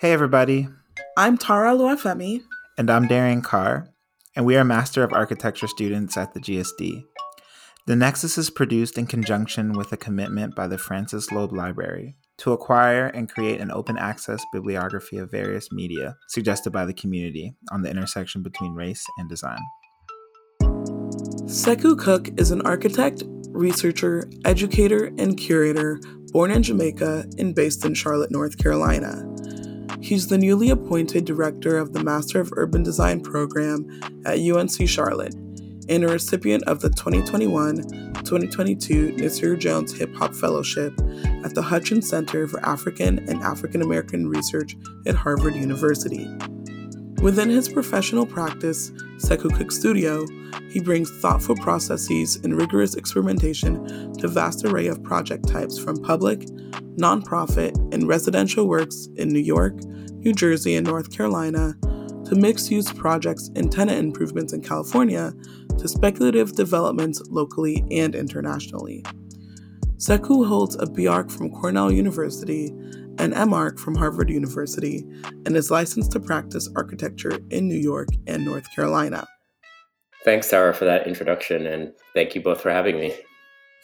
Hey, everybody. I'm Tara Luafemi. And I'm Darian Carr, and we are Master of Architecture students at the GSD. The Nexus is produced in conjunction with a commitment by the Frances Loeb Library to acquire and create an open access bibliography of various media suggested by the community on the intersection between race and design. Sekou Cooke is an architect, researcher, educator, and curator born in Jamaica and based in Charlotte, North Carolina. He's the newly appointed director of the Master of Urban Design program at UNC Charlotte and a recipient of the 2021 2022 Nasir Jones Hip Hop Fellowship at the Hutchins Center for African and African American Research at Harvard University. Within his professional practice, Sekou Cooke Studio, he brings thoughtful processes and rigorous experimentation to vast array of project types from public, nonprofit, and residential works in New York, New Jersey, and North Carolina, to mixed use projects and tenant improvements in California, to speculative developments locally and internationally. Sekou holds a BArch from Cornell University, an MArch from Harvard University, and is licensed to practice architecture in New York and North Carolina. Thanks, Sarah, for that introduction, and thank you both for having me.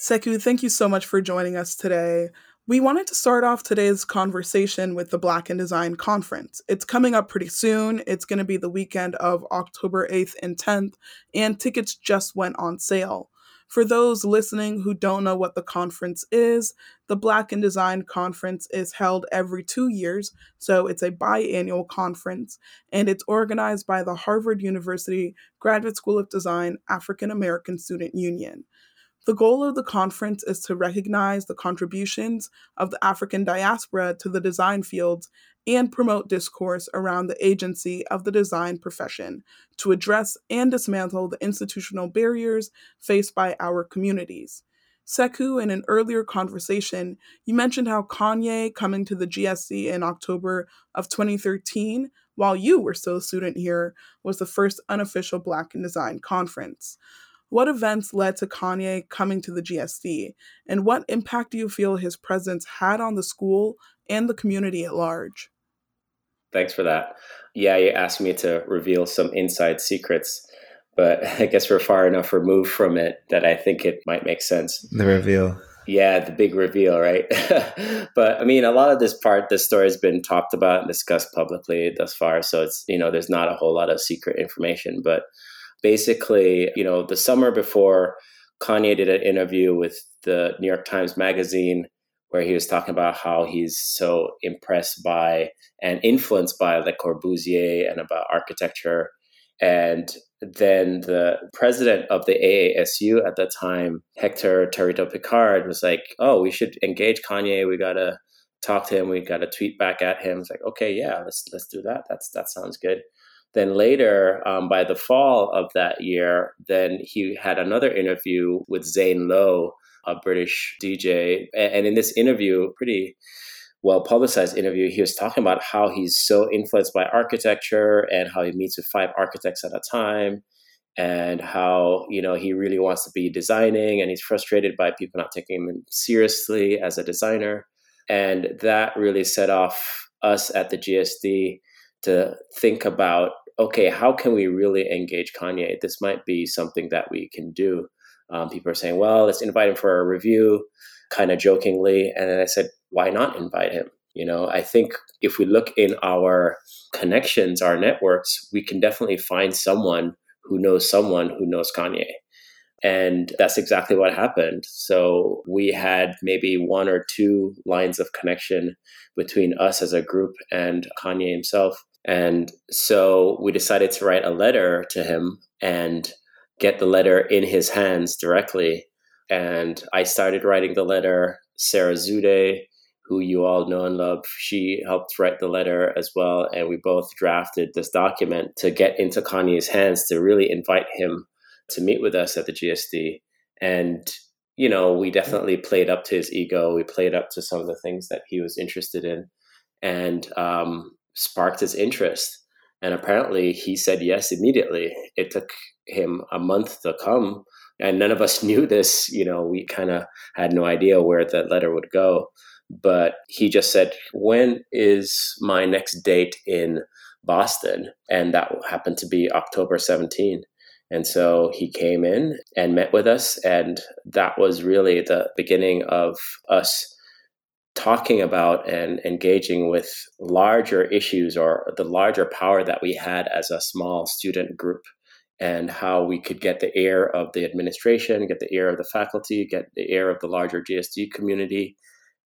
Sekou, thank you so much for joining us today. We wanted to start off today's conversation with the Black in Design Conference. It's coming up pretty soon. It's going to be the weekend of October 8th and 10th, and tickets just went on sale. For those listening who don't know what the conference is, the Black in Design Conference is held every two years, so it's a biannual conference, and it's organized by the Harvard University Graduate School of Design African American Student Union. The goal of the conference is to recognize the contributions of the African diaspora to the design fields and promote discourse around the agency of the design profession to address and dismantle the institutional barriers faced by our communities. Sekou, in an earlier conversation, you mentioned how Kanye coming to the GSD in October of 2013, while you were still a student here, was the first unofficial Black in Design conference. What events led to Kanye coming to the GSD, and what impact do you feel his presence had on the school and the community at large? Thanks for that. Yeah, you asked me to reveal some inside secrets, but I guess we're far enough removed from it that I think it might make sense. The reveal. Yeah, the big reveal, right? but I mean, a lot of this part, the story has been talked about and discussed publicly thus far. So it's, you know, there's not a whole lot of secret information. But basically, you know, the summer before, Kanye did an interview with the New York Times Magazine where he was talking about how he's so impressed by and influenced by Le Corbusier and about architecture. And then the president of the AASU at the time, Hector Tarrido-Picart, was like, "Oh, we should engage Kanye. We gotta talk to him. We gotta tweet back at him." It's like, "Okay, yeah, let's let's do that. That's that sounds good." Then later, um, by the fall of that year, then he had another interview with Zane Lowe, a British DJ. And in this interview, pretty well publicized interview, he was talking about how he's so influenced by architecture and how he meets with five architects at a time and how you know he really wants to be designing and he's frustrated by people not taking him seriously as a designer and that really set off us at the GSD to think about okay, how can we really engage Kanye? This might be something that we can do. Um, people are saying, well, let's invite him for a review, kind of jokingly. And then I said, why not invite him? You know, I think if we look in our connections, our networks, we can definitely find someone who knows someone who knows Kanye. And that's exactly what happened. So we had maybe one or two lines of connection between us as a group and Kanye himself. And so we decided to write a letter to him and get the letter in his hands directly. And I started writing the letter. Sara Zewde, who you all know and love, she helped write the letter as well. And we both drafted this document to get into Kanye's hands to really invite him to meet with us at the GSD. And, you know, we definitely played up to his ego. We played up to some of the things that he was interested in. And um, sparked his interest. And apparently he said yes immediately. It took him a month to come. And none of us knew this. You know, we kind of had no idea where that letter would go. but he just said, When is my next date in Boston? And that happened to be October 17. And so he came in and met with us. And that was really the beginning of us talking about and engaging with larger issues or the larger power that we had as a small student group and how we could get the ear of the administration, get the ear of the faculty, get the ear of the larger GSD community,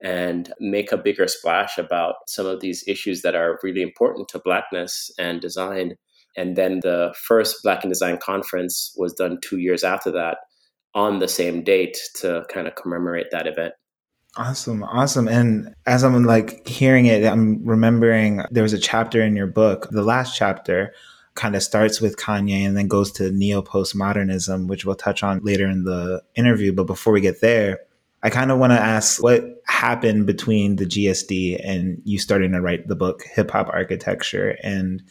and make a bigger splash about some of these issues that are really important to Blackness and design. And then the first Black in Design conference was done two years after that on the same date to kind of commemorate that event. Awesome, awesome. And as I'm like hearing it, I'm remembering there was a chapter in your book, the last chapter kind of starts with Kanye and then goes to neo postmodernism, which we'll touch on later in the interview. But before we get there, I kind of want to ask what happened between the GSD and you starting to write the book Hip Hop Architecture and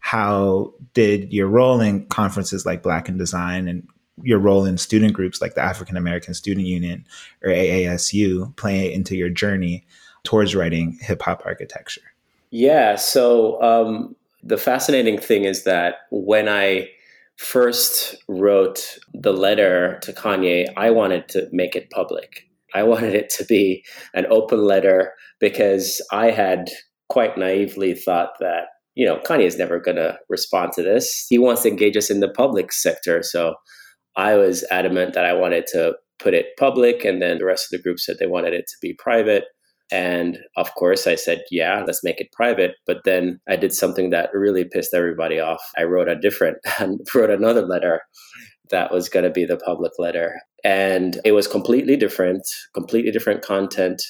how did your role in conferences like Black in Design and your role in student groups like the African American Student Union or AASU play into your journey towards writing hip hop architecture? Yeah, so um, the fascinating thing is that when I first wrote the letter to Kanye, I wanted to make it public. I wanted it to be an open letter because I had quite naively thought that, you know, Kanye is never going to respond to this. He wants to engage us in the public sector. So I was adamant that I wanted to put it public, and then the rest of the group said they wanted it to be private. And of course, I said, yeah, let's make it private. But then I did something that really pissed everybody off. I wrote a different, and wrote another letter that was going to be the public letter. And it was completely different, completely different content.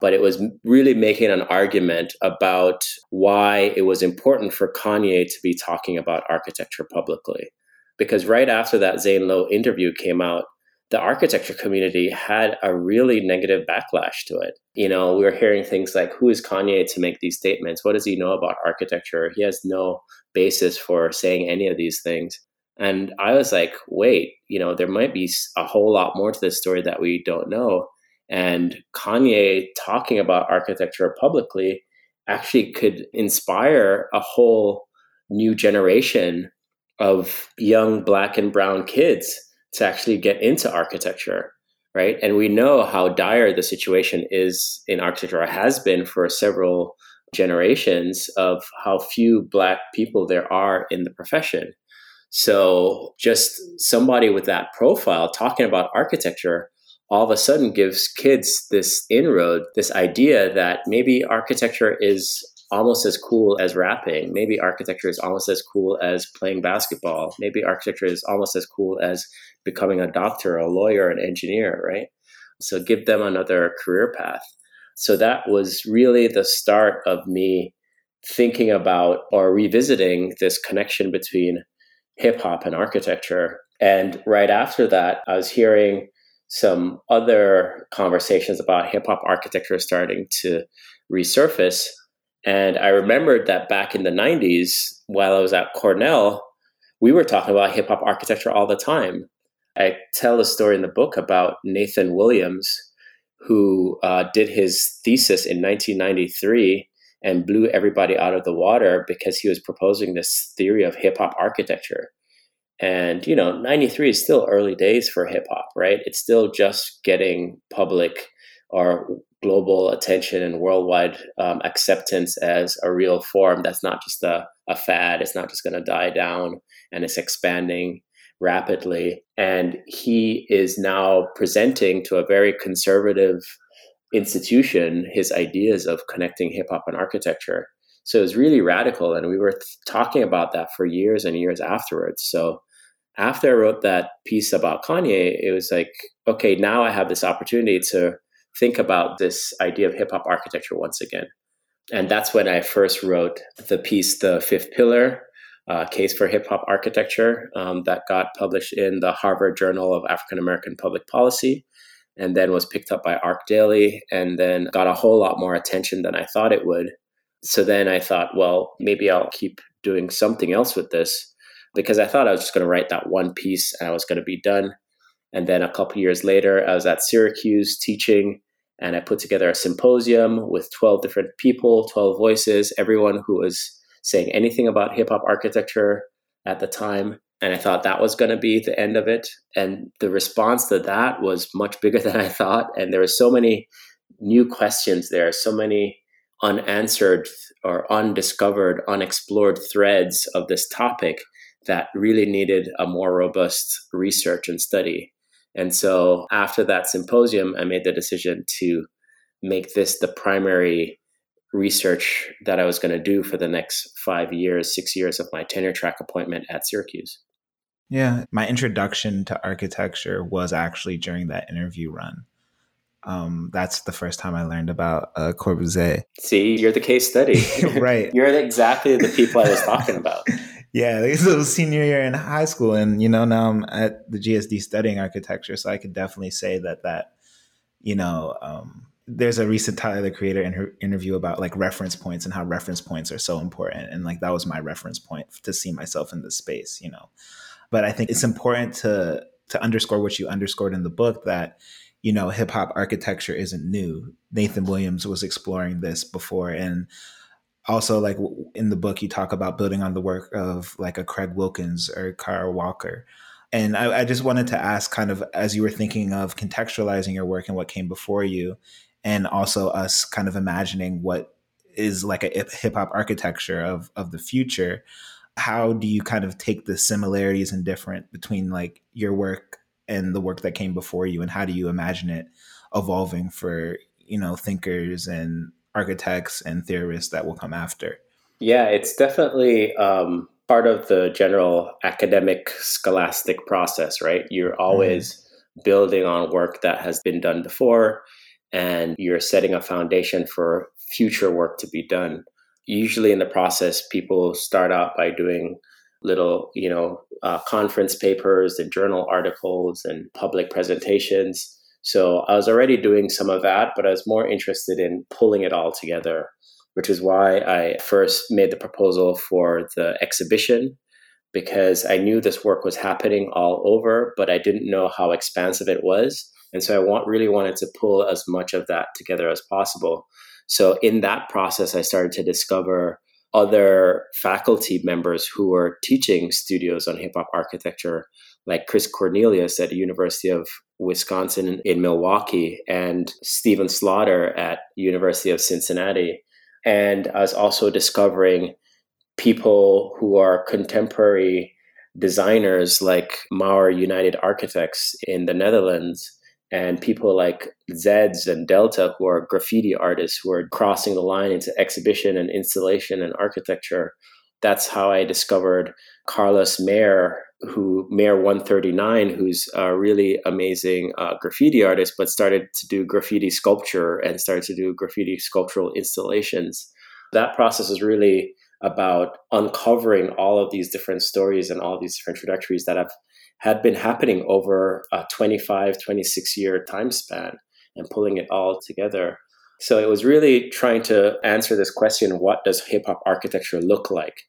But it was really making an argument about why it was important for Kanye to be talking about architecture publicly. Because right after that Zane Lowe interview came out, the architecture community had a really negative backlash to it. You know, we were hearing things like, who is Kanye to make these statements? What does he know about architecture? He has no basis for saying any of these things. And I was like, wait, you know, there might be a whole lot more to this story that we don't know. And Kanye talking about architecture publicly actually could inspire a whole new generation of young black and brown kids to actually get into architecture, right? And we know how dire the situation is in architecture, has been for several generations of how few black people there are in the profession. So just somebody with that profile talking about architecture all of a sudden gives kids this inroad, this idea that maybe architecture is almost as cool as rapping. Maybe architecture is almost as cool as playing basketball. Maybe architecture is almost as cool as becoming a doctor, a lawyer, an engineer, right? So give them another career path. So that was really the start of me thinking about or revisiting this connection between hip hop and architecture. And right after that, I was hearing some other conversations about hip hop architecture starting to resurface. And I remembered that back in the 90s, while I was at Cornell, we were talking about hip hop architecture all the time. I tell a story in the book about Nathan Williams, who uh, did his thesis in 1993 and blew everybody out of the water because he was proposing this theory of hip hop architecture. And, you know, 93 is still early days for hip hop, right? It's still just getting public or global attention and worldwide um, acceptance as a real form that's not just a, a fad, it's not just going to die down and it's expanding rapidly. And he is now presenting to a very conservative institution his ideas of connecting hip hop and architecture. So it was really radical. And we were th- talking about that for years and years afterwards. So after I wrote that piece about Kanye, it was like, okay, now I have this opportunity to think about this idea of hip hop architecture once again. And that's when I first wrote the piece, The Fifth Pillar, uh, Case for Hip Hop Architecture, um, that got published in the Harvard Journal of African American Public Policy, and then was picked up by ArchDaily and then got a whole lot more attention than I thought it would. So then I thought, well, maybe I'll keep doing something else with this because I thought I was just going to write that one piece and I was going to be done. And then a couple years later, I was at Syracuse teaching, And I put together a symposium with 12 different people, 12 voices, everyone who was saying anything about hip hop architecture at the time. And I thought that was going to be the end of it. And the response to that was much bigger than I thought. And there were so many new questions there, so many unanswered or undiscovered, unexplored threads of this topic that really needed a more robust research and study. And so after that symposium, I made the decision to make this the primary research that I was going to do for the next five years, six years of my tenure track appointment at Syracuse. Yeah, my introduction to architecture was actually during that interview run. Um, that's the first time I learned about uh, Corbusier. See, you're the case study. right. You're exactly the people I was talking about. yeah, it was senior year in high school, and you know now I'm at the GSD studying architecture, so I could definitely say that that you know um, there's a recent Tyler the Creator inter- interview about like reference points and how reference points are so important, and like that was my reference point to see myself in this space, you know. But I think it's important to to underscore what you underscored in the book that you know, hip hop architecture isn't new. Nathan Williams was exploring this before. And also, like in the book, you talk about building on the work of like a Craig Wilkins or Kara Walker. And I, I just wanted to ask, kind of, as you were thinking of contextualizing your work and what came before you, and also us kind of imagining what is like a hip hop architecture of of the future how do you kind of take the similarities and different between like your work and the work that came before you and how do you imagine it evolving for you know thinkers and architects and theorists that will come after yeah it's definitely um, part of the general academic scholastic process right you're always mm. building on work that has been done before and you're setting a foundation for future work to be done usually in the process people start out by doing little, you know, uh, conference papers and journal articles and public presentations. So I was already doing some of that, but I was more interested in pulling it all together, which is why I first made the proposal for the exhibition because I knew this work was happening all over, but I didn't know how expansive it was. And so I want, really wanted to pull as much of that together as possible. So in that process, I started to discover other faculty members who were teaching studios on hip hop architecture, like Chris Cornelius at the University of Wisconsin in Milwaukee and Stephen Slaughter at University of Cincinnati. And I was also discovering people who are contemporary designers like Maurer United Architects in the Netherlands and people like Zedz and Delta, who are graffiti artists who are crossing the line into exhibition and installation and architecture. That's how I discovered Carlos Mare, who Mare 139, who's a really amazing uh, graffiti artist, but started to do graffiti sculpture and started to do graffiti sculptural installations. That process is really about uncovering all of these different stories and all these different trajectories that have had been happening over a 25, 26 year time span and pulling it all together. So it was really trying to answer this question what does hip hop architecture look like?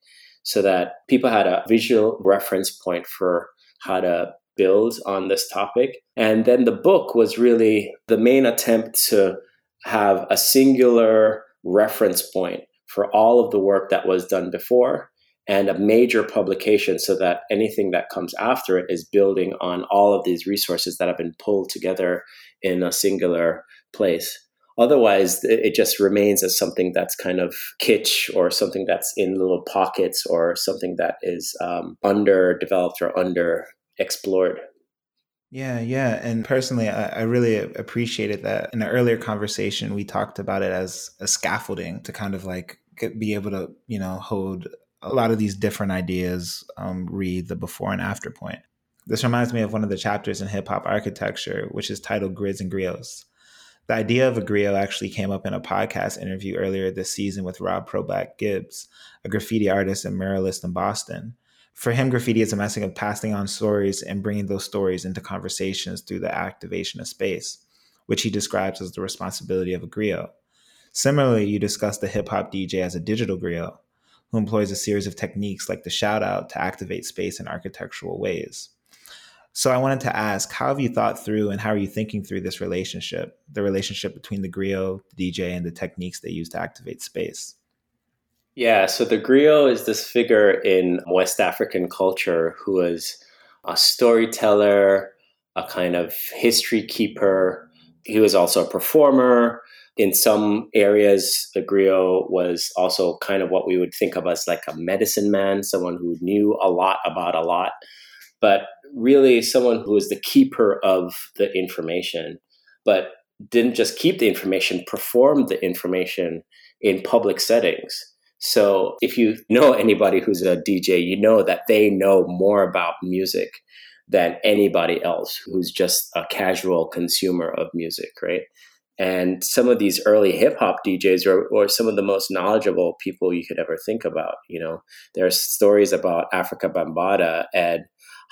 So that people had a visual reference point for how to build on this topic. And then the book was really the main attempt to have a singular reference point for all of the work that was done before and a major publication so that anything that comes after it is building on all of these resources that have been pulled together in a singular place. Otherwise, it just remains as something that's kind of kitsch or something that's in little pockets or something that is um, underdeveloped or underexplored. Yeah, yeah. And personally, I, I, really appreciated that. In an earlier conversation, we talked about it as a scaffolding to kind of like be able to, you know, hold a lot of these different ideas um, read the before and after point. This reminds me of one of the chapters in hip hop architecture, which is titled Grids and Griots. The idea of a griot actually came up in a podcast interview earlier this season with Rob Problak Gibbs, a graffiti artist and muralist in Boston. For him, graffiti is a message of passing on stories and bringing those stories into conversations through the activation of space, which he describes as the responsibility of a griot. Similarly, you discuss the hip hop DJ as a digital griot, who employs a series of techniques like the shout out to activate space in architectural ways. So I wanted to ask, how have you thought through and how are you thinking through this relationship, the relationship between the griot, the DJ, and the techniques they use to activate space? Yeah, so the griot is this figure in West African culture who is a storyteller, a kind of history keeper. He was also a performer. In some areas, the griot was also kind of what we would think of as like a medicine man, someone who knew a lot about a lot, but really someone who was the keeper of the information, but didn't just keep the information, performed the information in public settings. So if you know anybody who's a DJ, you know that they know more about music than anybody else who's just a casual consumer of music, right? And some of these early hip hop DJs are, or some of the most knowledgeable people you could ever think about. You know, there are stories about Afrika Bambaataa and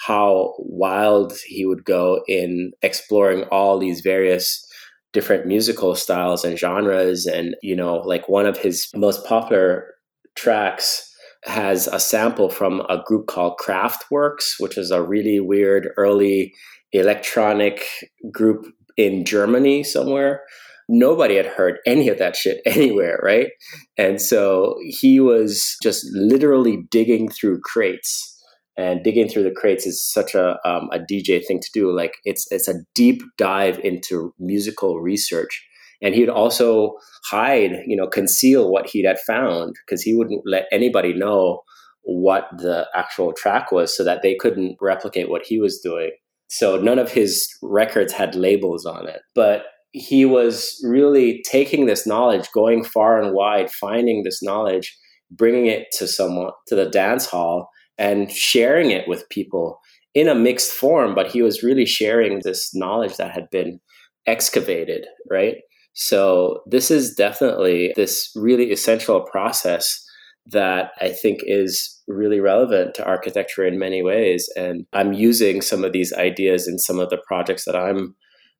how wild he would go in exploring all these various different musical styles and genres. And, you know, like one of his most popular tracks has a sample from a group called Kraftwerks, which is a really weird early electronic group in Germany somewhere. Nobody had heard any of that shit anywhere, right? And so he was just literally digging through crates. And digging through the crates is such a um, a DJ thing to do. Like it's it's a deep dive into musical research and he'd also hide, you know, conceal what he had found because he wouldn't let anybody know what the actual track was so that they couldn't replicate what he was doing. So none of his records had labels on it. But he was really taking this knowledge, going far and wide, finding this knowledge, bringing it to someone, to the dance hall, and sharing it with people in a mixed form. But he was really sharing this knowledge that had been excavated, right? So this is definitely this really essential process that I think is really relevant to architecture in many ways. And I'm using some of these ideas in some of the projects that I'm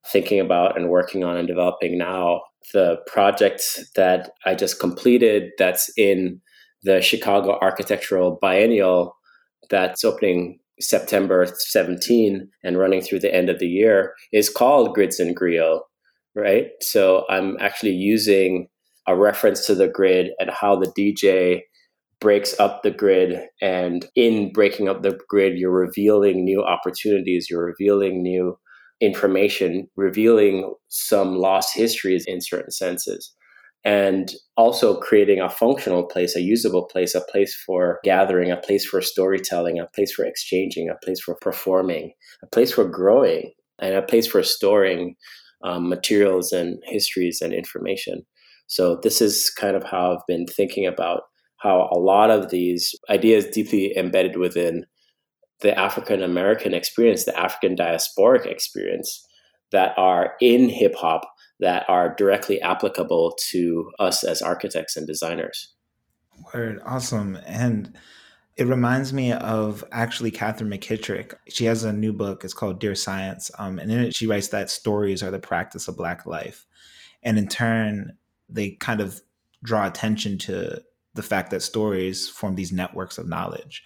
thinking about and working on and developing now. The project that I just completed that's in the Chicago Architectural Biennial that's opening September 17 and running through the end of the year is called Grids and Griot right? So I'm actually using a reference to the grid and how the DJ breaks up the grid. And in breaking up the grid, you're revealing new opportunities, you're revealing new information, revealing some lost histories in certain senses. And also creating a functional place, a usable place, a place for gathering, a place for storytelling, a place for exchanging, a place for performing, a place for growing, and a place for storing um, materials and histories and information. So this is kind of how I've been thinking about how a lot of these ideas deeply embedded within the African American experience, the African diasporic experience that are in hip hop that are directly applicable to us as architects and designers. Word, awesome. And it reminds me of actually Katherine McKittrick. She has a new book. It's called Dear Science. Um, and in it, she writes that stories are the practice of Black life. And in turn, they kind of draw attention to the fact that stories form these networks of knowledge.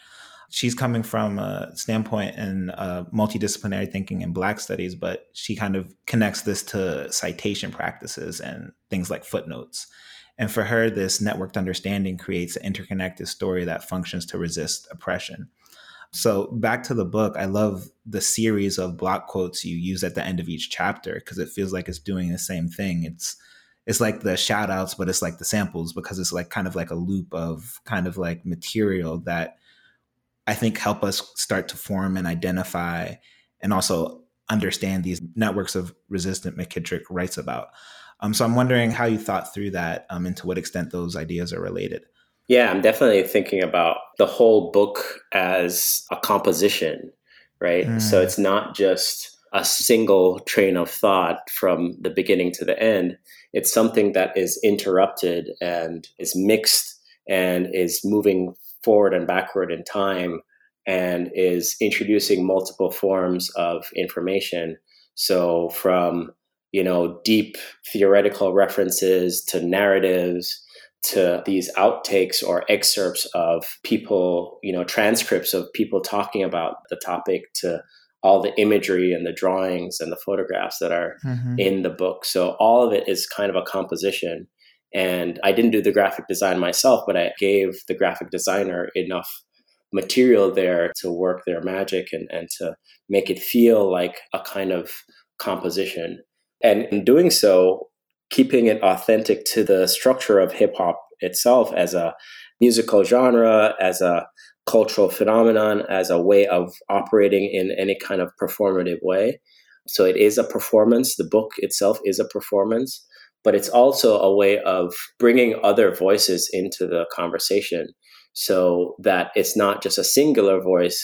She's coming from a standpoint in uh, multidisciplinary thinking and Black studies, but she kind of connects this to citation practices and things like footnotes. And for her, this networked understanding creates an interconnected story that functions to resist oppression. So, back to the book, I love the series of block quotes you use at the end of each chapter because it feels like it's doing the same thing. It's it's like the shout outs, but it's like the samples because it's like kind of like a loop of kind of like material that I think help us start to form and identify and also understand these networks of resistant McKittrick writes about. Um, so I'm wondering how you thought through that um, and to what extent those ideas are related. Yeah, I'm definitely thinking about the whole book as a composition, right? Mm. So it's not just a single train of thought from the beginning to the end. It's something that is interrupted and is mixed and is moving forward and backward in time and is introducing multiple forms of information. So from you know, deep theoretical references to narratives to these outtakes or excerpts of people, you know, transcripts of people talking about the topic to all the imagery and the drawings and the photographs that are mm-hmm. in the book. So all of it is kind of a composition. And I didn't do the graphic design myself, but I gave the graphic designer enough material there to work their magic and, and to make it feel like a kind of composition. And in doing so, keeping it authentic to the structure of hip hop itself as a musical genre, as a cultural phenomenon, as a way of operating in any kind of performative way. So it is a performance. The book itself is a performance, but it's also a way of bringing other voices into the conversation so that it's not just a singular voice,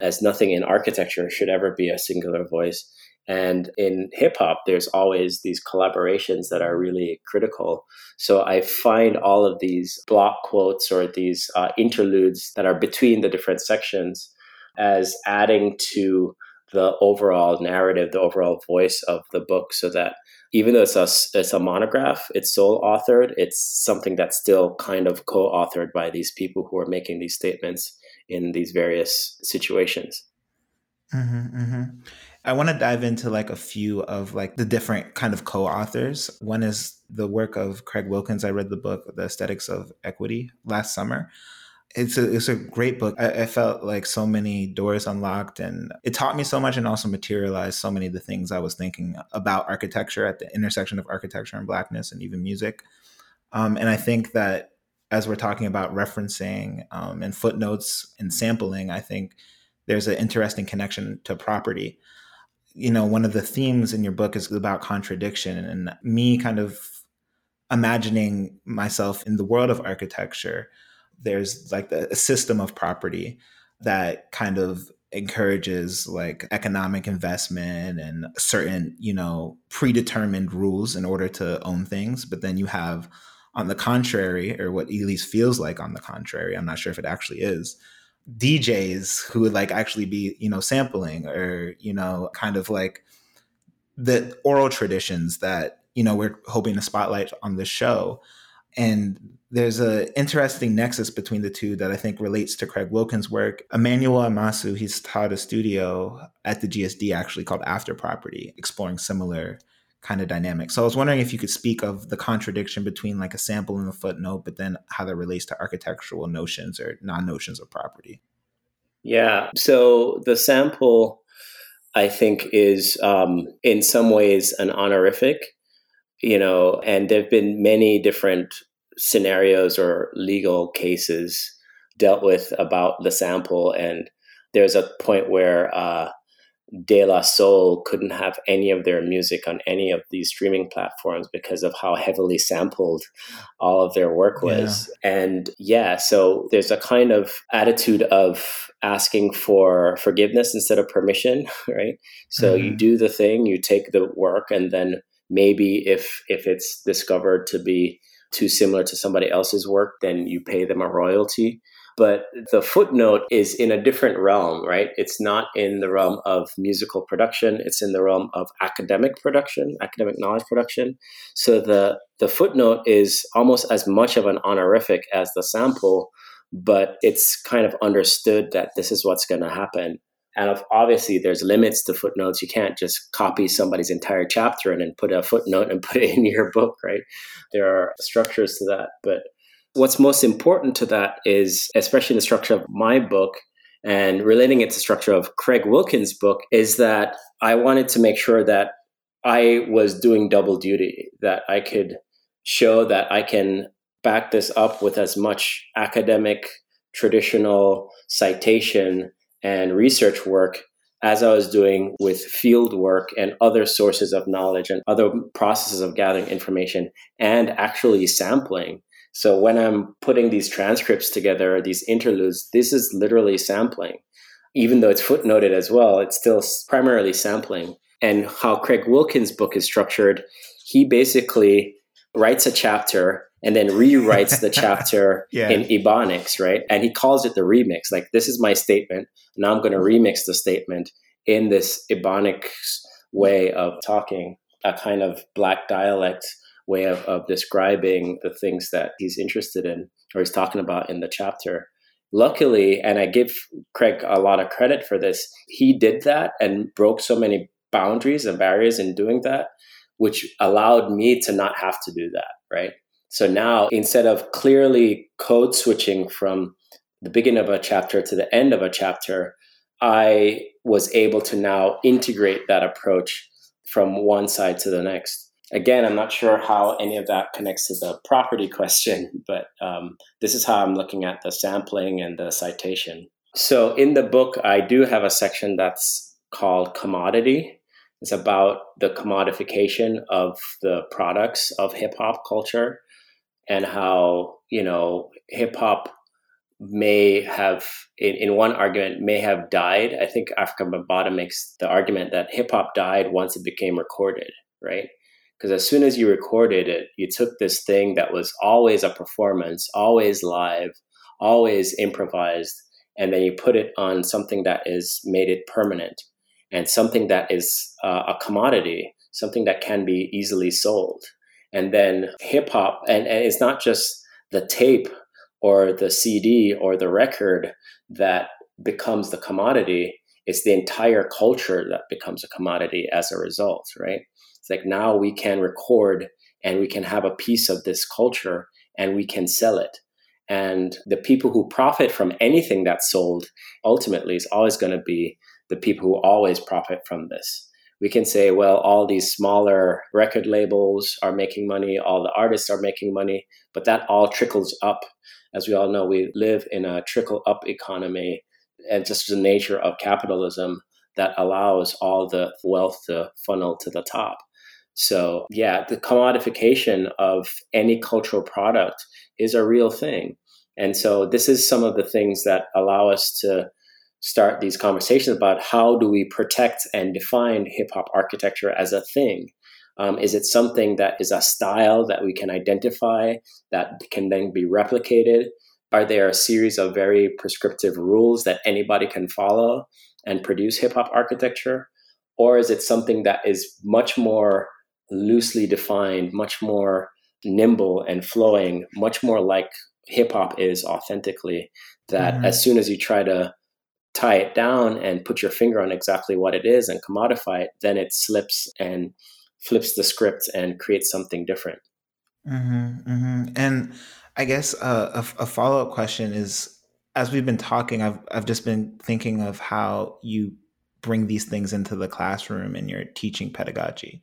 as nothing in architecture should ever be a singular voice. And in hip hop, there's always these collaborations that are really critical. So I find all of these block quotes or these uh, interludes that are between the different sections as adding to the overall narrative, the overall voice of the book, so that even though it's a, it's a monograph, it's sole authored, it's something that's still kind of co authored by these people who are making these statements in these various situations. Mm-hmm, mm-hmm. I want to dive into like a few of like the different kind of co-authors. One is the work of Craig Wilkins. I read the book, The Aesthetics of Equity, last summer. It's a it's a great book. I, I felt like so many doors unlocked, and it taught me so much, and also materialized so many of the things I was thinking about architecture at the intersection of architecture and blackness, and even music. Um, and I think that as we're talking about referencing um, and footnotes and sampling, I think there's an interesting connection to property you know, one of the themes in your book is about contradiction and me kind of imagining myself in the world of architecture. There's like a system of property that kind of encourages like economic investment and certain, you know, predetermined rules in order to own things. But then you have, on the contrary, or what at least feels like on the contrary, I'm not sure if it actually is, DJs who would like actually be, you know, sampling or, you know, kind of like the oral traditions that, you know, we're hoping to spotlight on the show. And there's an interesting nexus between the two that I think relates to Craig Wilkins' work. Emmanuel Admassu, he's taught a studio at the GSD actually called After Property, exploring similar kind of dynamic. So I was wondering if you could speak of the contradiction between like a sample and a footnote, but then how that relates to architectural notions or non notions of property. Yeah. So the sample, I think, is um, in some ways an honorific, you know, and there have been many different scenarios or legal cases dealt with about the sample. And there's a point where, uh, De La Soul couldn't have any of their music on any of these streaming platforms because of how heavily sampled all of their work was. Yeah. And yeah, so there's a kind of attitude of asking for forgiveness instead of permission, right? So mm-hmm. you do the thing, you take the work, and then maybe if if it's discovered to be too similar to somebody else's work, then you pay them a royalty. But the footnote is in a different realm, right? It's not in the realm of musical production, it's in the realm of academic production, academic knowledge production. So the, the footnote is almost as much of an honorific as the sample, but it's kind of understood that this is what's going to happen. And obviously, there's limits to footnotes. You can't just copy somebody's entire chapter and then put a footnote and put it in your book, right? There are structures to that. But What's most important to that is, especially in the structure of my book and relating it to the structure of Craig Wilkins' book, is that I wanted to make sure that I was doing double duty, that I could show that I can back this up with as much academic, traditional citation and research work as I was doing with field work and other sources of knowledge and other processes of gathering information and actually sampling so when I'm putting these transcripts together, these interludes, this is literally sampling. Even though it's footnoted as well, it's still primarily sampling. And how Craig Wilkins' book is structured, he basically writes a chapter and then rewrites the chapter yeah. in Ebonics, right? And he calls it the remix. Like, this is my statement. Now I'm going to remix the statement in this Ebonics way of talking, a kind of black dialect way of, of describing the things that he's interested in or he's talking about in the chapter luckily, and I give Craig a lot of credit for this, he did that and broke so many boundaries and barriers in doing that, which allowed me to not have to do that, right? So now instead of clearly code switching from the beginning of a chapter to the end of a chapter, I was able to now integrate that approach from one side to the next. Again, I'm not sure how any of that connects to the property question, but um, this is how I'm looking at the sampling and the citation. So in the book, I do have a section that's called commodity. It's about the commodification of the products of hip hop culture and how, you know, hip hop may have in, in one argument may have died. I think Afrika Bambaataa makes the argument that hip-hop died once it became recorded right? Because as soon as you recorded it you took this thing that was always a performance always live always improvised and then you put it on something that is made it permanent and something that is uh, a commodity something that can be easily sold and then hip-hop and, and it's not just the tape or the CD or the record that becomes the commodity, it's the entire culture that becomes a commodity as a result, right? It's like now we can record and we can have a piece of this culture and we can sell it. And the people who profit from anything that's sold ultimately is always going to be the people who always profit from this. We can say, well, all these smaller record labels are making money, all the artists are making money, but that all trickles up as we all know, we live in a trickle up economy and just the nature of capitalism that allows all the wealth to funnel to the top. So, yeah, the commodification of any cultural product is a real thing. And so, this is some of the things that allow us to start these conversations about how do we protect and define hip hop architecture as a thing um, is it something that is a style that we can identify that can then be replicated? Are there a series of very prescriptive rules that anybody can follow and produce hip hop architecture? Or is it something that is much more loosely defined, much more nimble and flowing, much more like hip hop is authentically? That mm-hmm. as soon as you try to tie it down and put your finger on exactly what it is and commodify it, then it slips and flips the script and creates something different. Mm-hmm, mm-hmm. And I guess uh, a, a follow up question is, as we've been talking, I've I've just been thinking of how you bring these things into the classroom in your teaching pedagogy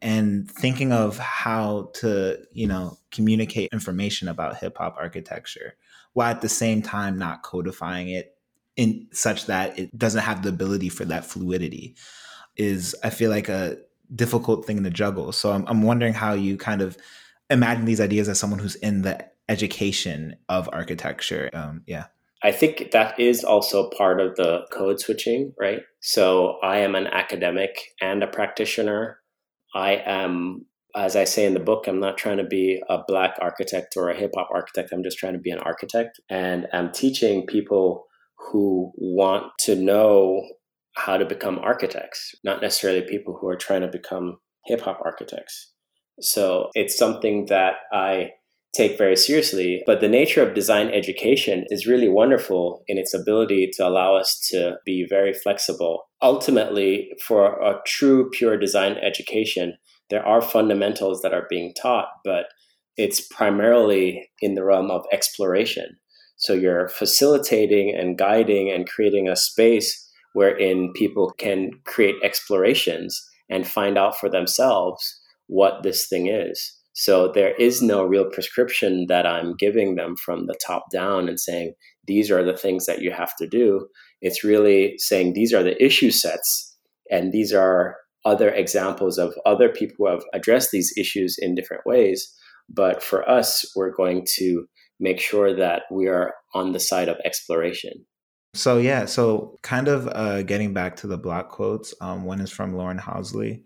and thinking of how to you know communicate information about hip hop architecture while at the same time not codifying it in such that it doesn't have the ability for that fluidity is i feel like a difficult thing to juggle. So I'm, I'm wondering how you kind of imagine these ideas as someone who's in the education of architecture. Um, yeah. I think that is also part of the code switching, right? So I am an academic and a practitioner. I am, as I say in the book, I'm not trying to be a black architect or a hip hop architect. I'm just trying to be an architect. And I'm teaching people who want to know how to become architects, not necessarily people who are trying to become hip hop architects. So it's something that I take very seriously. But the nature of design education is really wonderful in its ability to allow us to be very flexible. Ultimately, for a true pure design education, there are fundamentals that are being taught, but it's primarily in the realm of exploration. So you're facilitating and guiding and creating a space wherein people can create explorations and find out for themselves what this thing is. So there is no real prescription that I'm giving them from the top down and saying, these are the things that you have to do. It's really saying these are the issue sets and these are other examples of other people who have addressed these issues in different ways. But for us, we're going to make sure that we are on the side of exploration. So yeah, so kind of uh, getting back to the block quotes. Um, one is from Lauren Halsey,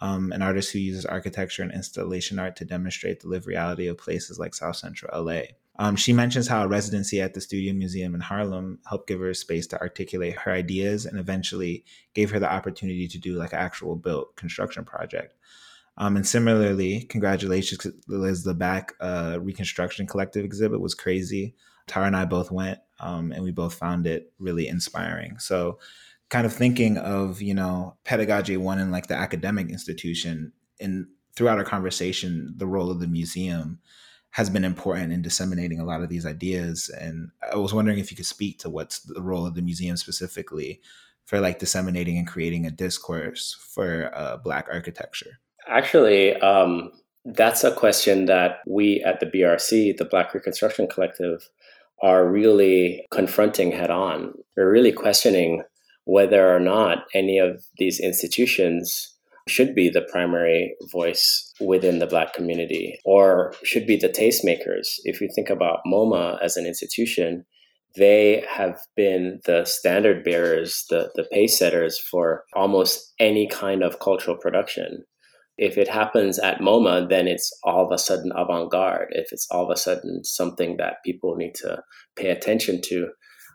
um, an artist who uses architecture and installation art to demonstrate the lived reality of places like South Central LA. Um, she mentions how a residency at the Studio Museum in Harlem helped give her space to articulate her ideas and eventually gave her the opportunity to do like an actual built construction project. Um, and similarly, congratulations, Liz, the back uh, reconstruction collective exhibit was crazy Tara and I both went, um, and we both found it really inspiring. So, kind of thinking of you know pedagogy one in like the academic institution, and throughout our conversation, the role of the museum has been important in disseminating a lot of these ideas. And I was wondering if you could speak to what's the role of the museum specifically for like disseminating and creating a discourse for uh, Black architecture. Actually, um, that's a question that we at the BRC, the Black Reconstruction Collective, are really confronting head on. We're really questioning whether or not any of these institutions should be the primary voice within the Black community or should be the tastemakers. If you think about MoMA as an institution, they have been the standard bearers, the, the pace setters for almost any kind of cultural production if it happens at MoMA, then it's all of a sudden avant garde. If it's all of a sudden something that people need to pay attention to,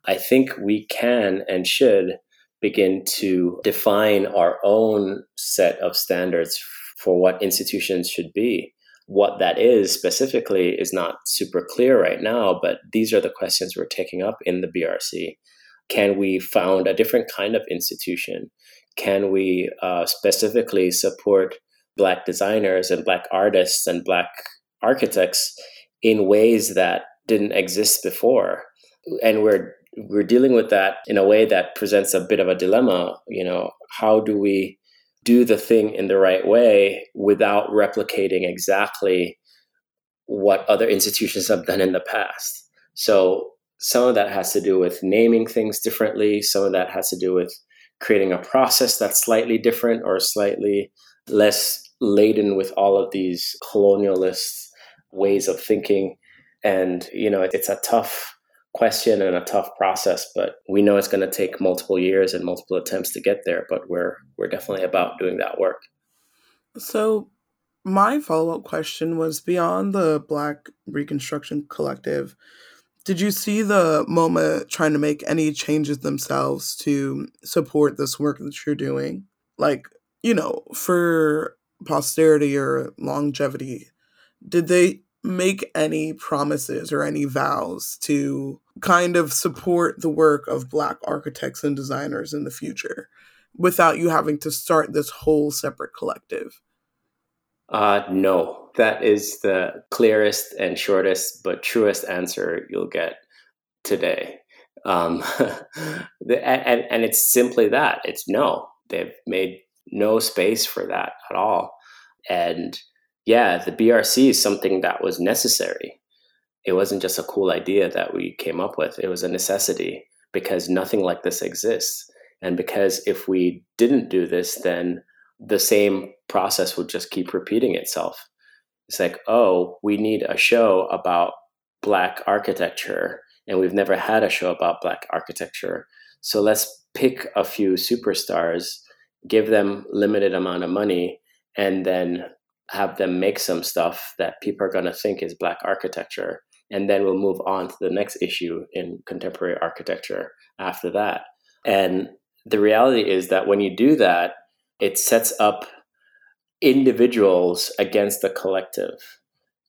I think we can and should begin to define our own set of standards for what institutions should be. What that is specifically is not super clear right now, but these are the questions we're taking up in the BRC. Can we found a different kind of institution? Can we uh, specifically support black designers and black artists and black architects in ways that didn't exist before. And we're we're dealing with that in a way that presents a bit of a dilemma you know how do we do the thing in the right way without replicating exactly what other institutions have done in the past? So some of that has to do with naming things differently. Some of that has to do with creating a process that's slightly different or slightly less laden with all of these colonialist ways of thinking. And, you know, it's a tough question and a tough process, but we know it's going to take multiple years and multiple attempts to get there, but we're we're definitely about doing that work. So my follow-up question was beyond the Black Reconstruction Collective, did you see the MoMA trying to make any changes themselves to support this work that you're doing? Like, you know, for posterity or longevity, did they make any promises or any vows to kind of support the work of Black architects and designers in the future without you having to start this whole separate collective? Uh, no, that is the clearest and shortest but truest answer you'll get today. Um, and, and it's simply that it's no. They've made no space for that at all. And yeah, the BRC is something that was necessary. It wasn't just a cool idea that we came up with, it was a necessity because nothing like this exists. And because if we didn't do this, then the same process would just keep repeating itself. It's like, oh, we need a show about Black architecture, and we've never had a show about Black architecture. So let's pick a few superstars give them limited amount of money and then have them make some stuff that people are going to think is black architecture and then we'll move on to the next issue in contemporary architecture after that. And the reality is that when you do that it sets up individuals against the collective.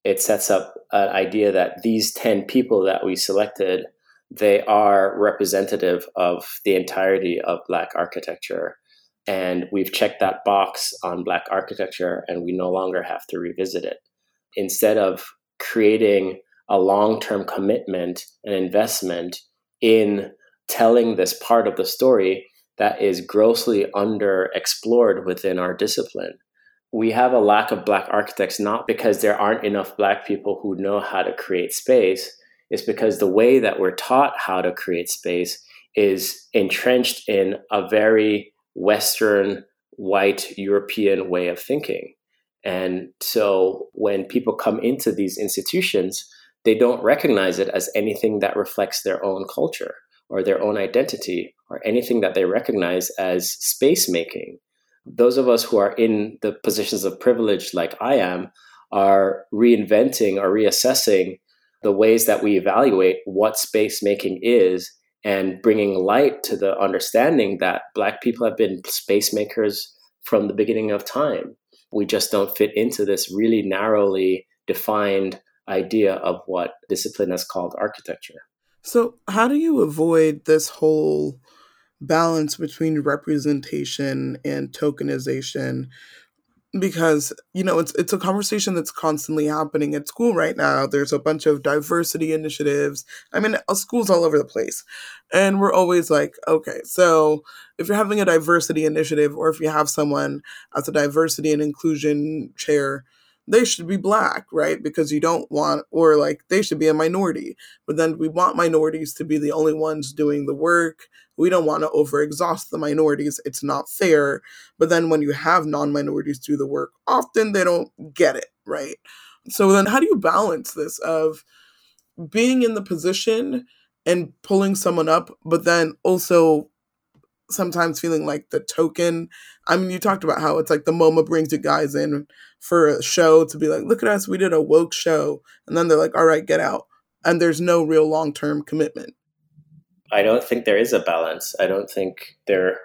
It sets up an idea that these 10 people that we selected they are representative of the entirety of black architecture and we've checked that box on Black architecture, and we no longer have to revisit it. Instead of creating a long term commitment and investment in telling this part of the story that is grossly underexplored within our discipline. We have a lack of Black architects not because there aren't enough Black people who know how to create space, it's because the way that we're taught how to create space is entrenched in a very Western white European way of thinking. And so when people come into these institutions, they don't recognize it as anything that reflects their own culture or their own identity or anything that they recognize as space making. Those of us who are in the positions of privilege, like I am, are reinventing or reassessing the ways that we evaluate what space making is and bringing light to the understanding that Black people have been space makers from the beginning of time. We just don't fit into this really narrowly defined idea of what discipline has called architecture. So, how do you avoid this whole balance between representation and tokenization because you know it's it's a conversation that's constantly happening at school right now. There's a bunch of diversity initiatives. I mean uh, schools all over the place. And we're always like okay so if you're having a diversity initiative or if you have someone as a diversity and inclusion chair they should be black right because you don't want or like they should be a minority but then we want minorities to be the only ones doing the work we don't want to over exhaust the minorities. It's not fair. But then when you have non minorities do the work, often they don't get it, right? So then how do you balance this of being in the position and pulling someone up, but then also sometimes feeling like the token. I mean, you talked about how it's like the MoMA brings you guys in for a show to be like, look at us, we did a woke show. And then they're like, all right, get out. And there's no real long term commitment. I don't think there is a balance. I don't think there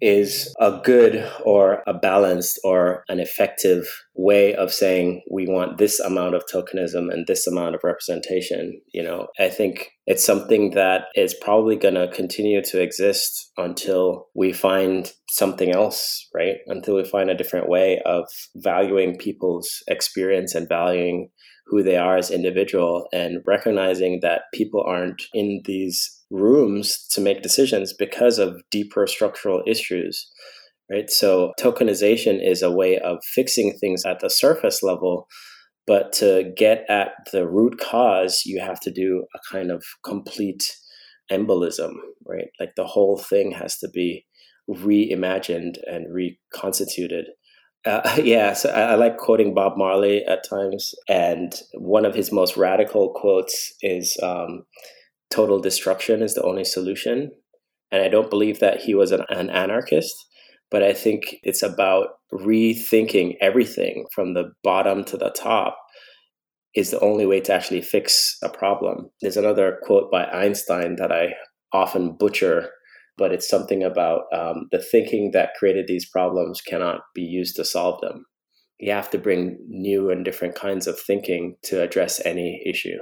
is a good or a balanced or an effective way of saying we want this amount of tokenism and this amount of representation you know? I think it's something that is probably going to continue to exist until we find something else right? Until we find a different way of valuing people's experience and valuing who they are as individual and recognizing that people aren't in these rooms to make decisions because of deeper structural issues right? So tokenization is a way of fixing things at the surface level but to get at the root cause you have to do a kind of complete embolism right? Like the whole thing has to be reimagined and reconstituted. Uh, yeah, so I, I, like quoting Bob Marley at times, and one of his most radical quotes is um, "Total destruction is the only solution." And I don't believe that he was an, an anarchist, but I think it's about rethinking everything from the bottom to the top is the only way to actually fix a problem. There's another quote by Einstein that I often butcher but it's something about um, the thinking that created these problems cannot be used to solve them. You have to bring new and different kinds of thinking to address any issue.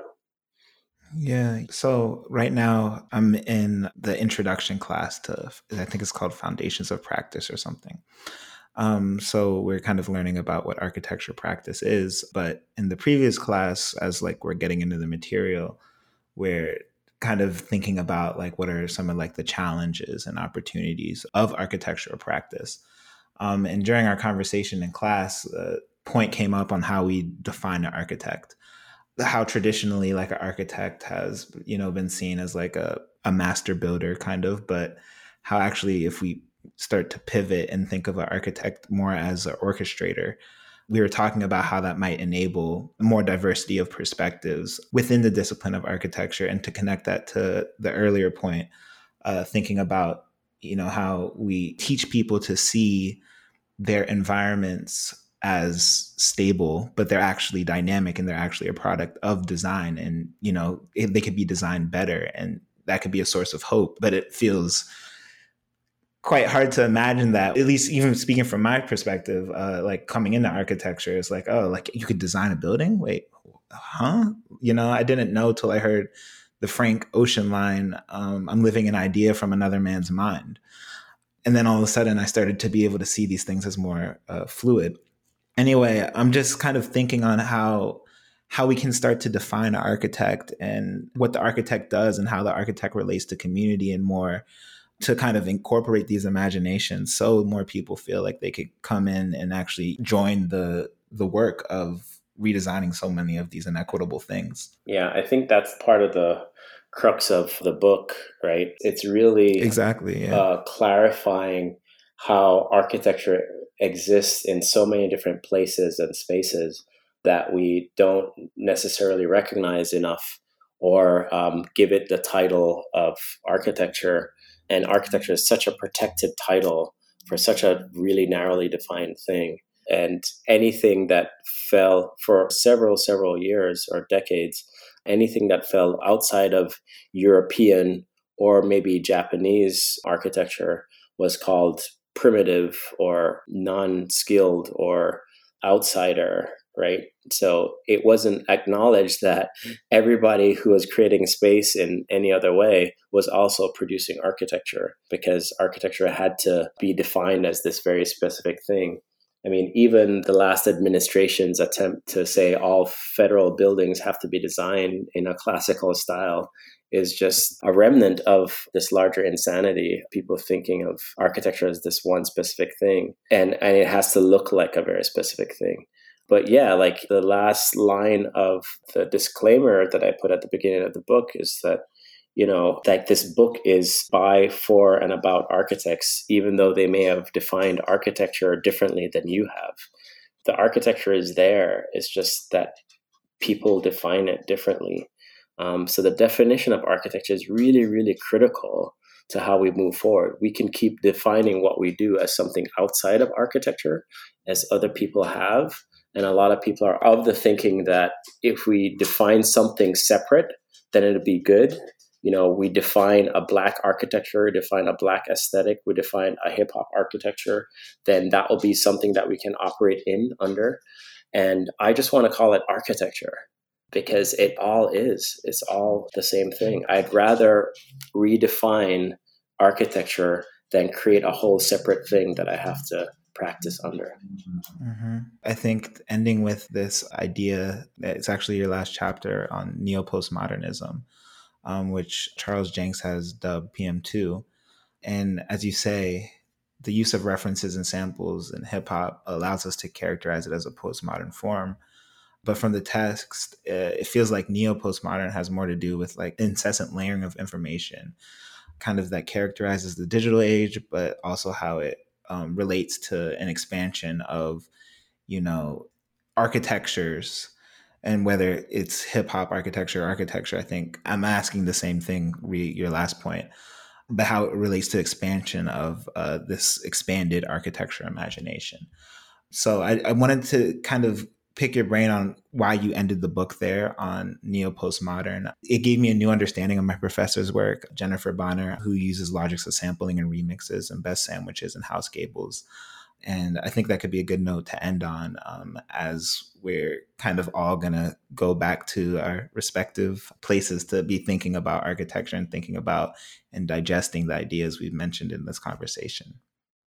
Yeah. So right now I'm in the introduction class to, I think it's called Foundations of Practice or something. Um, so we're kind of learning about what architecture practice is. But in the previous class, as like we're getting into the material, where kind of thinking about like what are some of like the challenges and opportunities of architectural practice. Um, and during our conversation in class, a point came up on how we define an architect. How traditionally, like an architect has, you know, been seen as like a, a master builder kind of, but how actually, if we start to pivot and think of an architect more as an orchestrator, we were talking about how that might enable more diversity of perspectives within the discipline of architecture and to connect that to the earlier point uh, thinking about you know how we teach people to see their environments as stable but they're actually dynamic and they're actually a product of design. And you know they could be designed better and that could be a source of hope but it feels quite hard to imagine that at least even speaking from my perspective uh, like coming into architecture it's like oh like you could design a building? Wait huh? You know i didn't know till i heard the frank ocean line um, i'm living an idea from another man's mind. And then all of a sudden i started to be able to see these things as more uh, fluid anyway i'm just kind of thinking on how how we can start to define an architect and what the architect does and how the architect relates to community and more to kind of incorporate these imaginations so more people feel like they could come in and actually join the the work of redesigning so many of these inequitable things. Yeah, I think that's part of the crux of the book, right? It's really exactly yeah. uh, clarifying how architecture exists in so many different places and spaces that we don't necessarily recognize enough or um, give it the title of architecture and architecture is such a protected title for such a really narrowly defined thing. And anything that fell for several, several years or decades, anything that fell outside of European or maybe Japanese architecture was called primitive or non skilled or outsider. right? So it wasn't acknowledged that everybody who was creating space in any other way was also producing architecture because architecture had to be defined as this very specific thing. I mean, even the last administration's attempt to say all federal buildings have to be designed in a classical style is just a remnant of this larger insanity. People thinking of architecture as this one specific thing, and, and it has to look like a very specific thing. But yeah, like the last line of the disclaimer that I put at the beginning of the book is that you know, like this book is by, for, and about architects, even though they may have defined architecture differently than you have. The architecture is there. It's just that people define it differently. Um, so the definition of architecture is really, really critical to how we move forward. We can keep defining what we do as something outside of architecture, as other people have. And a lot of people are of the thinking that if we define something separate, then it'll be good. You know, we define a black architecture, define a black aesthetic, we define a hip hop architecture, then that will be something that we can operate in under. And I just want to call it architecture because it all is. It's all the same thing. I'd rather redefine architecture than create a whole separate thing that I have to practice under. Mm-hmm. I think ending with this idea, it's actually your last chapter on neo postmodernism, um, which Charles Jencks has dubbed PM2. And as you say, the use of references and samples in hip hop allows us to characterize it as a postmodern form but from the text uh, it feels like neo postmodern has more to do with like incessant layering of information kind of that characterizes the digital age but also how it um, relates to an expansion of you know architectures and whether it's hip hop architecture or architecture i think i'm asking the same thing re your last point but how it relates to expansion of uh, this expanded architecture imagination so I, I wanted to kind of pick your brain on why you ended the book there on neo postmodern. It gave me a new understanding of my professor's work, Jennifer Bonner, who uses logics of sampling and remixes and best sandwiches and house gables. And I think that could be a good note to end on um, as we're kind of all going to go back to our respective places to be thinking about architecture and thinking about and digesting the ideas we've mentioned in this conversation.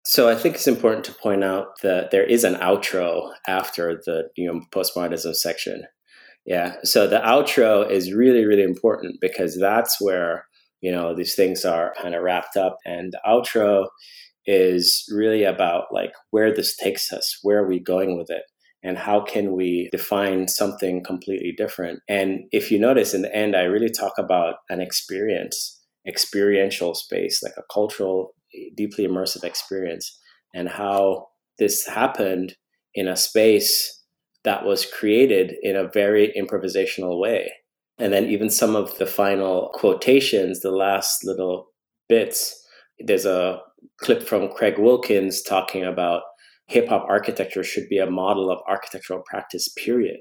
So I think it's important to point out that there is an outro after the you know postmodernism section. Yeah. So the outro is really, really important because that's where, you know, these things are kind of wrapped up. And the outro is really about like where this takes us, where are we going with it? And how can we define something completely different? And if you notice in the end, I really talk about an experience, experiential space, like a cultural deeply immersive experience and how this happened in a space that was created in a very improvisational way. And then even some of the final quotations, the last little bits, there's a clip from Craig Wilkins talking about hip hop architecture should be a model of architectural practice, period.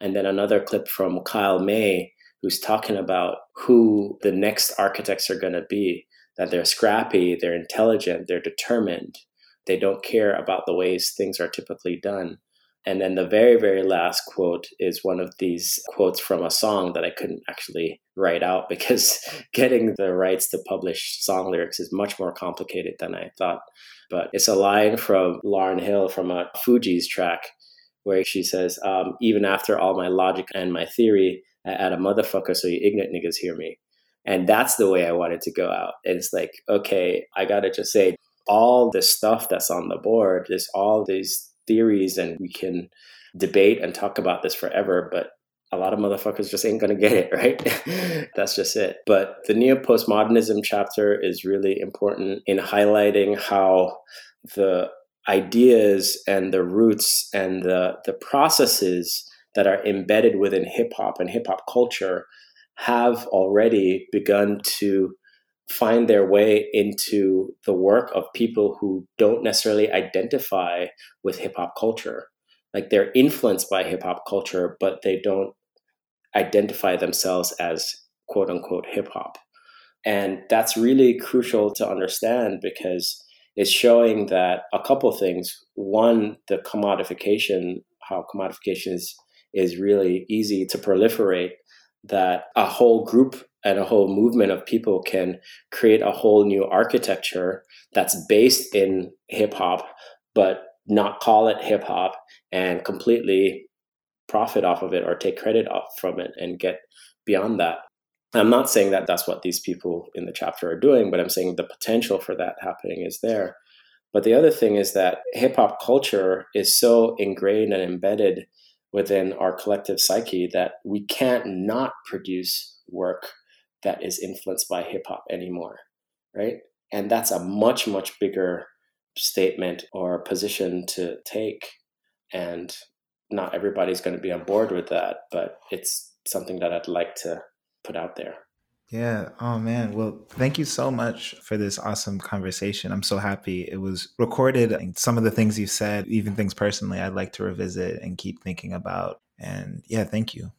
And then another clip from Kyle May, who's talking about who the next architects are going to be that they're scrappy, they're intelligent, they're determined. They don't care about the ways things are typically done. And then the very, very last quote is one of these quotes from a song that I couldn't actually write out because getting the rights to publish song lyrics is much more complicated than I thought. But it's a line from Lauryn Hill from a Fugees track where she says, um, Even after all my logic and my theory, I add a motherfucker so you ignorant niggas hear me. And that's the way I wanted to go out. It's like, okay, I got to just say, all the stuff that's on the board, there's all these theories, and we can debate and talk about this forever, but a lot of motherfuckers just ain't gonna get it, right? That's just it. But the neo postmodernism chapter is really important in highlighting how the ideas and the roots and the, the processes that are embedded within hip hop and hip hop culture have already begun to find their way into the work of people who don't necessarily identify with hip hop culture. Like they're influenced by hip hop culture, but they don't identify themselves as quote unquote hip hop. And that's really crucial to understand because it's showing that a couple things. One, the commodification how commodification is is really easy to proliferate that a whole group and a whole movement of people can create a whole new architecture that's based in hip hop, but not call it hip hop and completely profit off of it or take credit off from it and get beyond that. I'm not saying that that's what these people in the chapter are doing, but I'm saying the potential for that happening is there. But the other thing is that hip hop culture is so ingrained and embedded within our collective psyche that we can't not produce work that is influenced by hip hop anymore, right? And that's a much, much bigger statement or position to take. And not everybody's going to be on board with that, but it's something that I'd like to put out there. Yeah. Oh man. Well, thank you so much for this awesome conversation. I'm so happy it was recorded. And some of the things you said, even things personally, I'd like to revisit and keep thinking about. And yeah, thank you.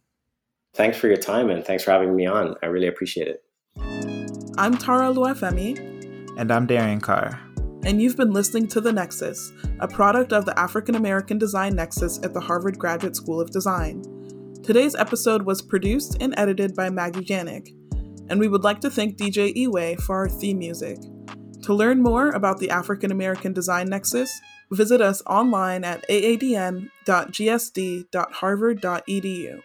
Thanks for your time and thanks for having me on. I really appreciate it. I'm Tara Luafemi. And I'm Darian Carr. And you've been listening to The Nexus, a product of the African American Design Nexus at the Harvard Graduate School of Design. Today's episode was produced and edited by Maggie Janik and we would like to thank DJ Iwe for our theme music. To learn more about the African American Design Nexus, visit us online at aadn.gsd.harvard.edu.